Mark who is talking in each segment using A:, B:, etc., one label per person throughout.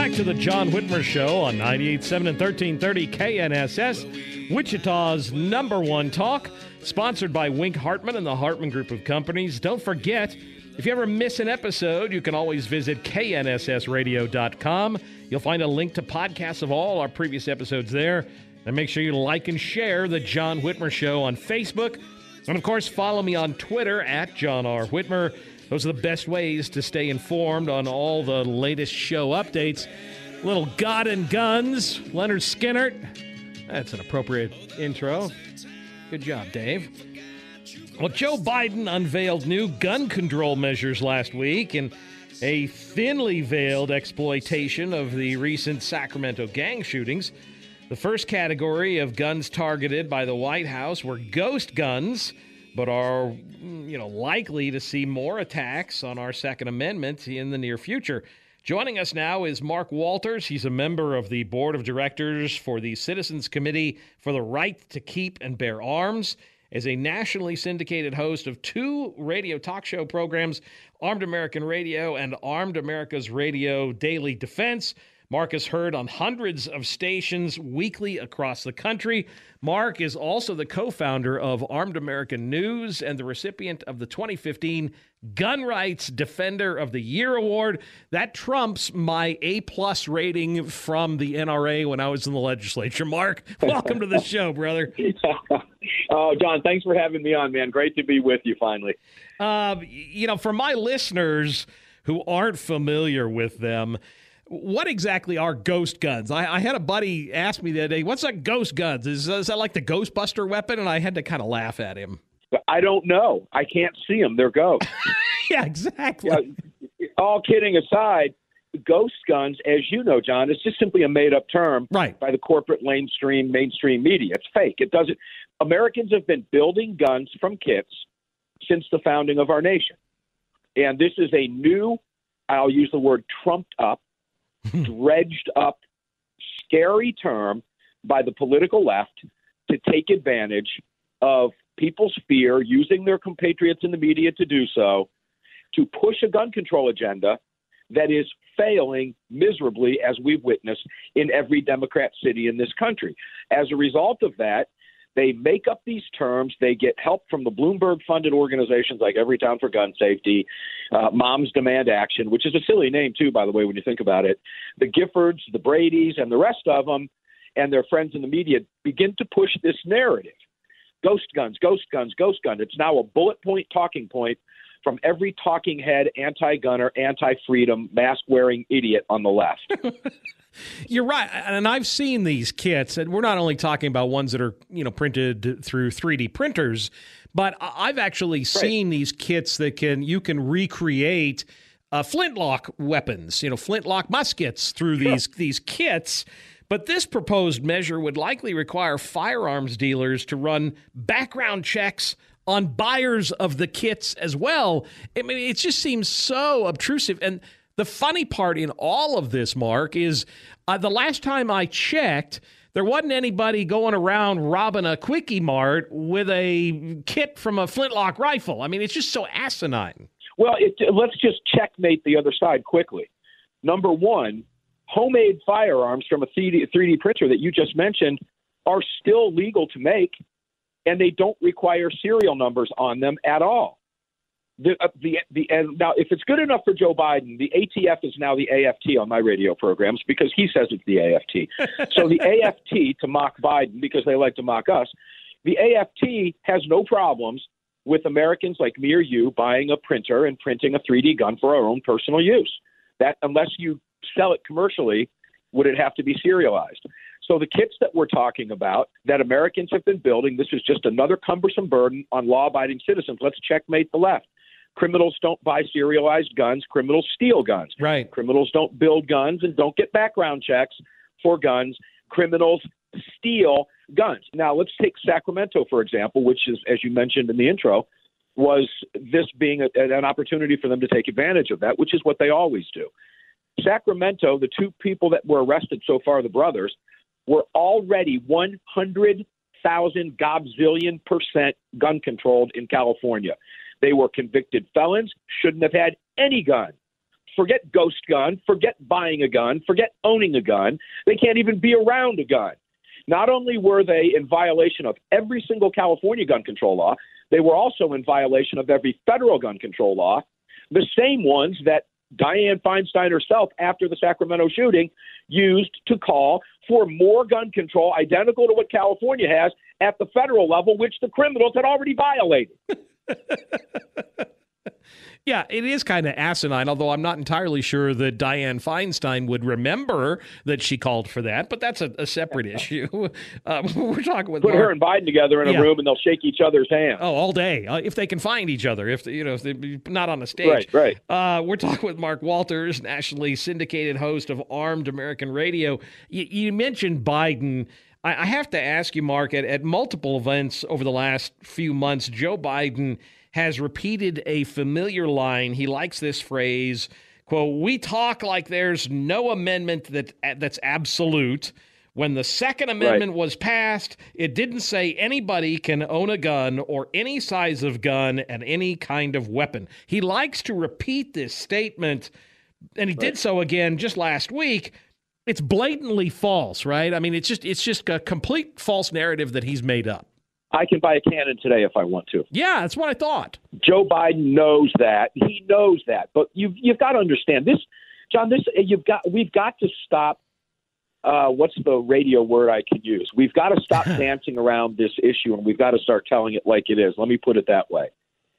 A: Back to the John Whitmer Show on 98.7 and 1330 KNSS, Wichita's number one talk, sponsored by Wink Hartman and the Hartman Group of Companies. Don't forget, if you ever miss an episode, you can always visit knssradio.com. You'll find a link to podcasts of all our previous episodes there. And make sure you like and share the John Whitmer Show on Facebook. And of course, follow me on Twitter at John R. Whitmer. Those are the best ways to stay informed on all the latest show updates. Little God and Guns, Lynyrd Skynyrd. That's an appropriate intro. Good job, Dave. Well, Joe Biden unveiled new gun control measures last week in a thinly veiled exploitation of the recent Sacramento gang shootings. The first category of guns targeted by the White House were ghost guns, but are mm, you know likely to see more attacks on our Second Amendment in the near future. Joining us now is Mark Walters. He's a member of the board of directors for the Citizens Committee for the Right to Keep and Bear Arms. As a nationally syndicated host of two radio talk show programs, Armed American Radio and Armed America's Radio Daily Defense. Mark is heard on hundreds of stations weekly across the country. Mark is also the co founder of Armed American News and the recipient of the 2015 Gun Rights Defender of the Year Award. That trumps my A plus rating from the NRA when I was in the legislature. Mark, welcome to the show, brother.
B: oh, John, thanks for having me on, man. Great to be with you finally.
A: Uh, you know, for my listeners who aren't familiar with them, what exactly are ghost guns? I, I, had a buddy ask me the other day, "What's a ghost guns? Is, is that like the Ghostbuster weapon?" And I had to kind of laugh at him.
B: I don't know. I can't see them. They're ghosts.
A: yeah, exactly.
B: Yeah, all kidding aside, ghost guns, as you know, John, is just simply a made-up term
A: right.
B: by the corporate mainstream mainstream media. It's fake. It doesn't. Americans have been building guns from kits since the founding of our nation, and this is a new. I'll use the word trumped up dredged up, scary term by the political left to take advantage of people's fear, using their compatriots in the media to do so, to push a gun control agenda that is failing miserably, as we've witnessed in every Democrat city in this country. As a result of that, they make up these terms. They get help from the Bloomberg funded organizations like Everytown for Gun Safety, uh, Moms Demand Action, which is a silly name, too, by the way, when you think about it. The Giffords, the Brady's, and the rest of them, and their friends in the media begin to push this narrative ghost guns, ghost guns, ghost gun. It's now a bullet point talking point from every talking head, anti gunner, anti freedom, mask wearing idiot on the left.
A: You're right, and I've seen these kits, and we're not only talking about ones that are you know printed through 3D printers, but I've actually seen these kits that can you can recreate uh, flintlock weapons, you know, flintlock muskets through these these kits. But this proposed measure would likely require firearms dealers to run background checks on buyers of the kits as well. I mean, it just seems so obtrusive. And the funny part in all of this, Mark, is uh, the last time I checked, there wasn't anybody going around robbing a quickie mart with a kit from a flintlock rifle. I mean, it's just so asinine.
B: Well, it, let's just checkmate the other side quickly. Number one, homemade firearms from a 3D, 3D printer that you just mentioned are still legal to make, and they don't require serial numbers on them at all. The, uh, the, the, and now, if it's good enough for Joe Biden, the ATF is now the AFT on my radio programs because he says it's the AFT. so the AFT to mock Biden because they like to mock us, the AFT has no problems with Americans like me or you buying a printer and printing a 3D gun for our own personal use. That unless you sell it commercially, would it have to be serialized? So the kits that we're talking about that Americans have been building, this is just another cumbersome burden on law-abiding citizens. Let's checkmate the left. Criminals don't buy serialized guns. Criminals steal guns.
A: Right.
B: Criminals don't build guns and don't get background checks for guns. Criminals steal guns. Now, let's take Sacramento, for example, which is, as you mentioned in the intro, was this being a, an opportunity for them to take advantage of that, which is what they always do. Sacramento, the two people that were arrested so far, the brothers, were already 100,000 gobzillion percent gun controlled in California. They were convicted felons, shouldn't have had any gun. Forget ghost gun, forget buying a gun, forget owning a gun. They can't even be around a gun. Not only were they in violation of every single California gun control law, they were also in violation of every federal gun control law, the same ones that Dianne Feinstein herself, after the Sacramento shooting, used to call for more gun control identical to what California has at the federal level, which the criminals had already violated.
A: Yeah, it is kind of asinine, although I'm not entirely sure that Dianne Feinstein would remember that she called for that, but that's a, a separate issue. Uh, we're talking with
B: Put
A: Mark.
B: her and Biden together in a
A: Yeah.
B: room and they'll shake each other's hands.
A: Oh, all day uh, if they can find each other. If you know, if they're not on a stage.
B: Right, right.
A: Uh, we're talking with Mark Walters, nationally syndicated host of Armed American Radio. You, you mentioned Biden. I, I have to ask you, Mark, at, at multiple events over the last few months, Joe Biden has repeated a familiar line. He likes this phrase. Quote, we talk like there's no amendment that that's absolute. When the Second Amendment was passed, it didn't say anybody can own a gun or any size of gun and any kind of weapon. He likes to repeat this statement, and he did so again just last week. It's blatantly false, right? I mean, it's just it's just a complete false narrative that he's made up.
B: I can buy a cannon today if I want to.
A: Yeah, that's what I thought.
B: Joe Biden knows that. He knows that. But you've you've got to understand this, John. This you've got. We've got to stop. Uh, what's the radio word I can use? We've got to stop dancing around this issue, and we've got to start telling it like it is. Let me put it that way.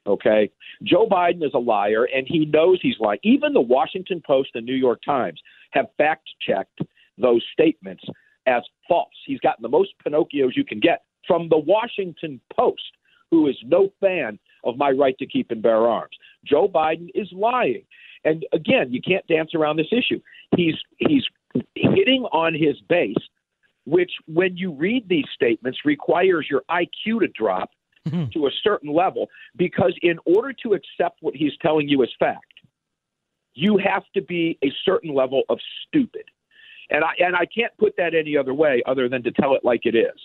B: Okay, Joe Biden is a liar, and he knows he's lying. Even the Washington Post and New York Times have fact checked those statements as false. He's gotten the most Pinocchios you can get from the Washington Post, who is no fan of my right to keep and bear arms. Joe Biden is lying. And again, you can't dance around this issue. He's he's hitting on his base, which when you read these statements requires your IQ to drop mm-hmm. to a certain level because in order to accept what he's telling you as fact, you have to be a certain level of stupid. And I and I can't put that any other way other than to tell it like it is.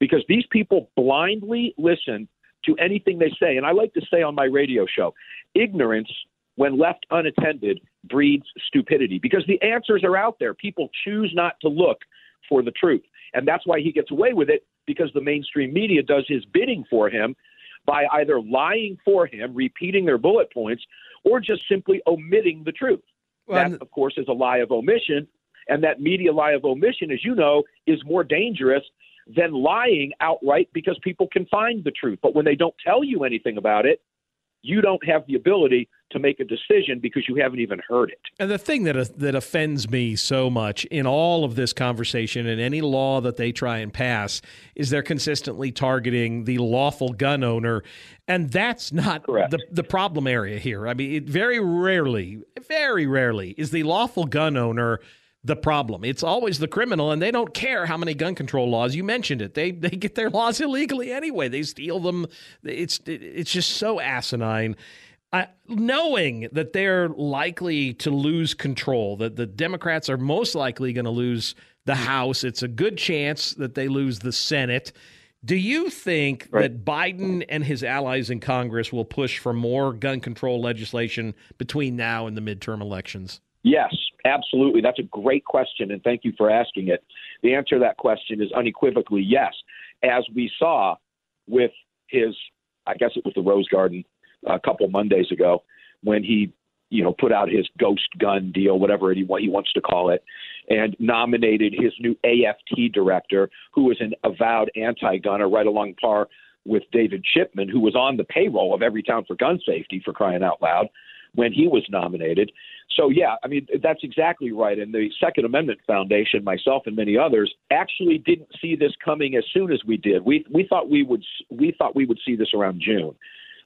B: Because these people blindly listen to anything they say. And I like to say on my radio show, ignorance when left unattended breeds stupidity because the answers are out there. People choose not to look for the truth. And that's why he gets away with it because the mainstream media does his bidding for him by either lying for him, repeating their bullet points, or just simply omitting the truth.
A: Well,
B: that, of course, is a lie of omission. And that media lie of omission, as you know, is more dangerous than lying outright because people can find the truth. But when they don't tell you anything about it, you don't have the ability to make a decision because you haven't even heard it.
A: And the thing that uh, that offends me so much in all of this conversation and any law that they try and pass is they're consistently targeting the lawful gun owner, and that's not the the problem area here. I mean, it very rarely, very rarely is the lawful gun owner the problem. It's always the criminal, and they don't care how many gun control laws. You mentioned it. They they get their laws illegally anyway. They steal them. It's it's just so asinine. I, knowing that they're likely to lose control, that the Democrats are most likely going to lose the mm. House, it's a good chance that they lose the Senate. Do you think right. that Biden and his allies in Congress will push for more gun control legislation between now and the midterm elections?
B: Yes, absolutely. That's a great question, and thank you for asking it. The answer to that question is unequivocally yes. As we saw with his, I guess it was the Rose Garden a couple Mondays ago when he, you know, put out his ghost gun deal, whatever he, what he wants to call it, and nominated his new AFT director, who is an avowed anti-gunner, right along par with David Chipman, who was on the payroll of Everytown for Gun Safety for crying out loud when he was nominated. So, yeah, I mean, that's exactly right. And the Second Amendment Foundation, myself and many others, actually didn't see this coming as soon as we did. We, we thought we would we thought we would see this around June.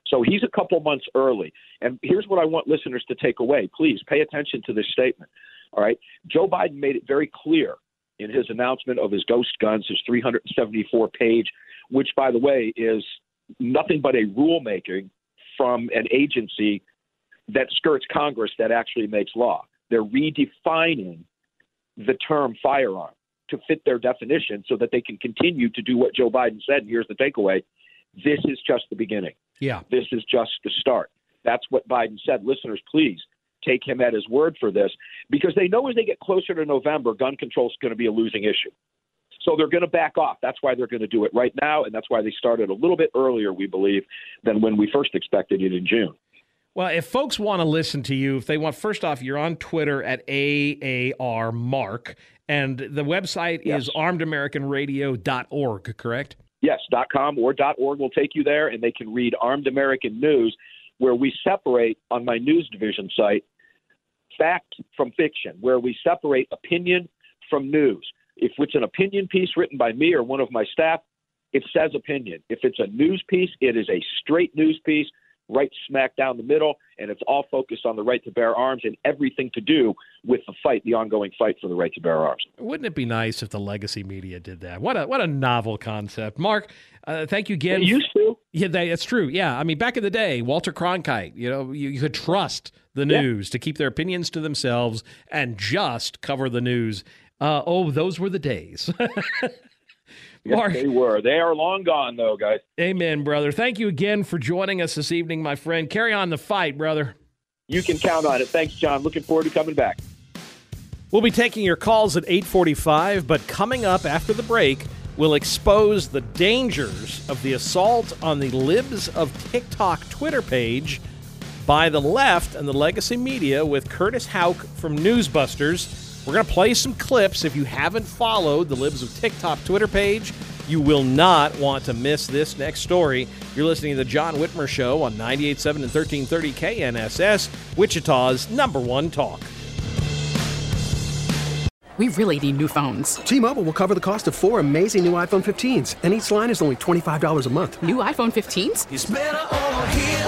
B: So he's a couple months early. And here's what I want listeners to take away. Please pay attention to this statement. All right. Joe Biden made it very clear in his announcement of his ghost guns, his 374 page, which, by the way, is nothing but a rulemaking from an agency that skirts Congress that actually makes law. They're redefining the term firearm to fit their definition so that they can continue to do what Joe Biden said. And here's the takeaway this is just the beginning.
A: Yeah.
B: This is just the start. That's what Biden said. Listeners, please take him at his word for this because they know as they get closer to November, gun control is going to be a losing issue. So they're going to back off. That's why they're going to do it right now, and that's why they started a little bit earlier, we believe, than when we first expected it in June.
A: Well, if folks want to listen to you, if they want, first off, you're on Twitter at AAR Mark, and the website yes. is armedamericanradio.org, correct?
B: Yes, .com or .org will take you there, and they can read Armed American News, where we separate on my news division site fact from fiction, where we separate opinion from news. If it's an opinion piece written by me or one of my staff, it says opinion. If it's a news piece, it is a straight news piece right smack down the middle, and it's all focused on the right to bear arms and everything to do with the fight, the ongoing fight for the right to bear arms.
A: Wouldn't it be nice if the legacy media did that? What a what a novel concept, Mark. Uh, thank you again.
B: They used to.
A: Yeah, they, it's true. Yeah, I mean, back in the day, Walter Cronkite. You know, you, you could trust the news yeah. to keep their opinions to themselves and just cover the news. Uh, oh, those were the days.
B: Mark. Yes, they were. They are long gone, though, guys.
A: Amen, brother. Thank you again for joining us this evening, my friend. Carry on the fight, brother.
B: You can count on it. Thanks, John. Looking forward to coming back.
A: We'll be taking your calls at 845, but coming up after the break, we'll expose the dangers of the assault on the Libs of TikTok Twitter page by the left and the legacy media with Curtis Houck from Newsbusters. We're going to play some clips. If you haven't followed the Libs of TikTok Twitter page, you will not want to miss this next story. You're listening to the John Whitmer Show on 98.7 and 1330 KNSS, Wichita's number one talk.
C: We really need new phones.
D: T Mobile will cover the cost of four amazing new iPhone 15s, and each line is only $25 a month.
C: New iPhone 15s?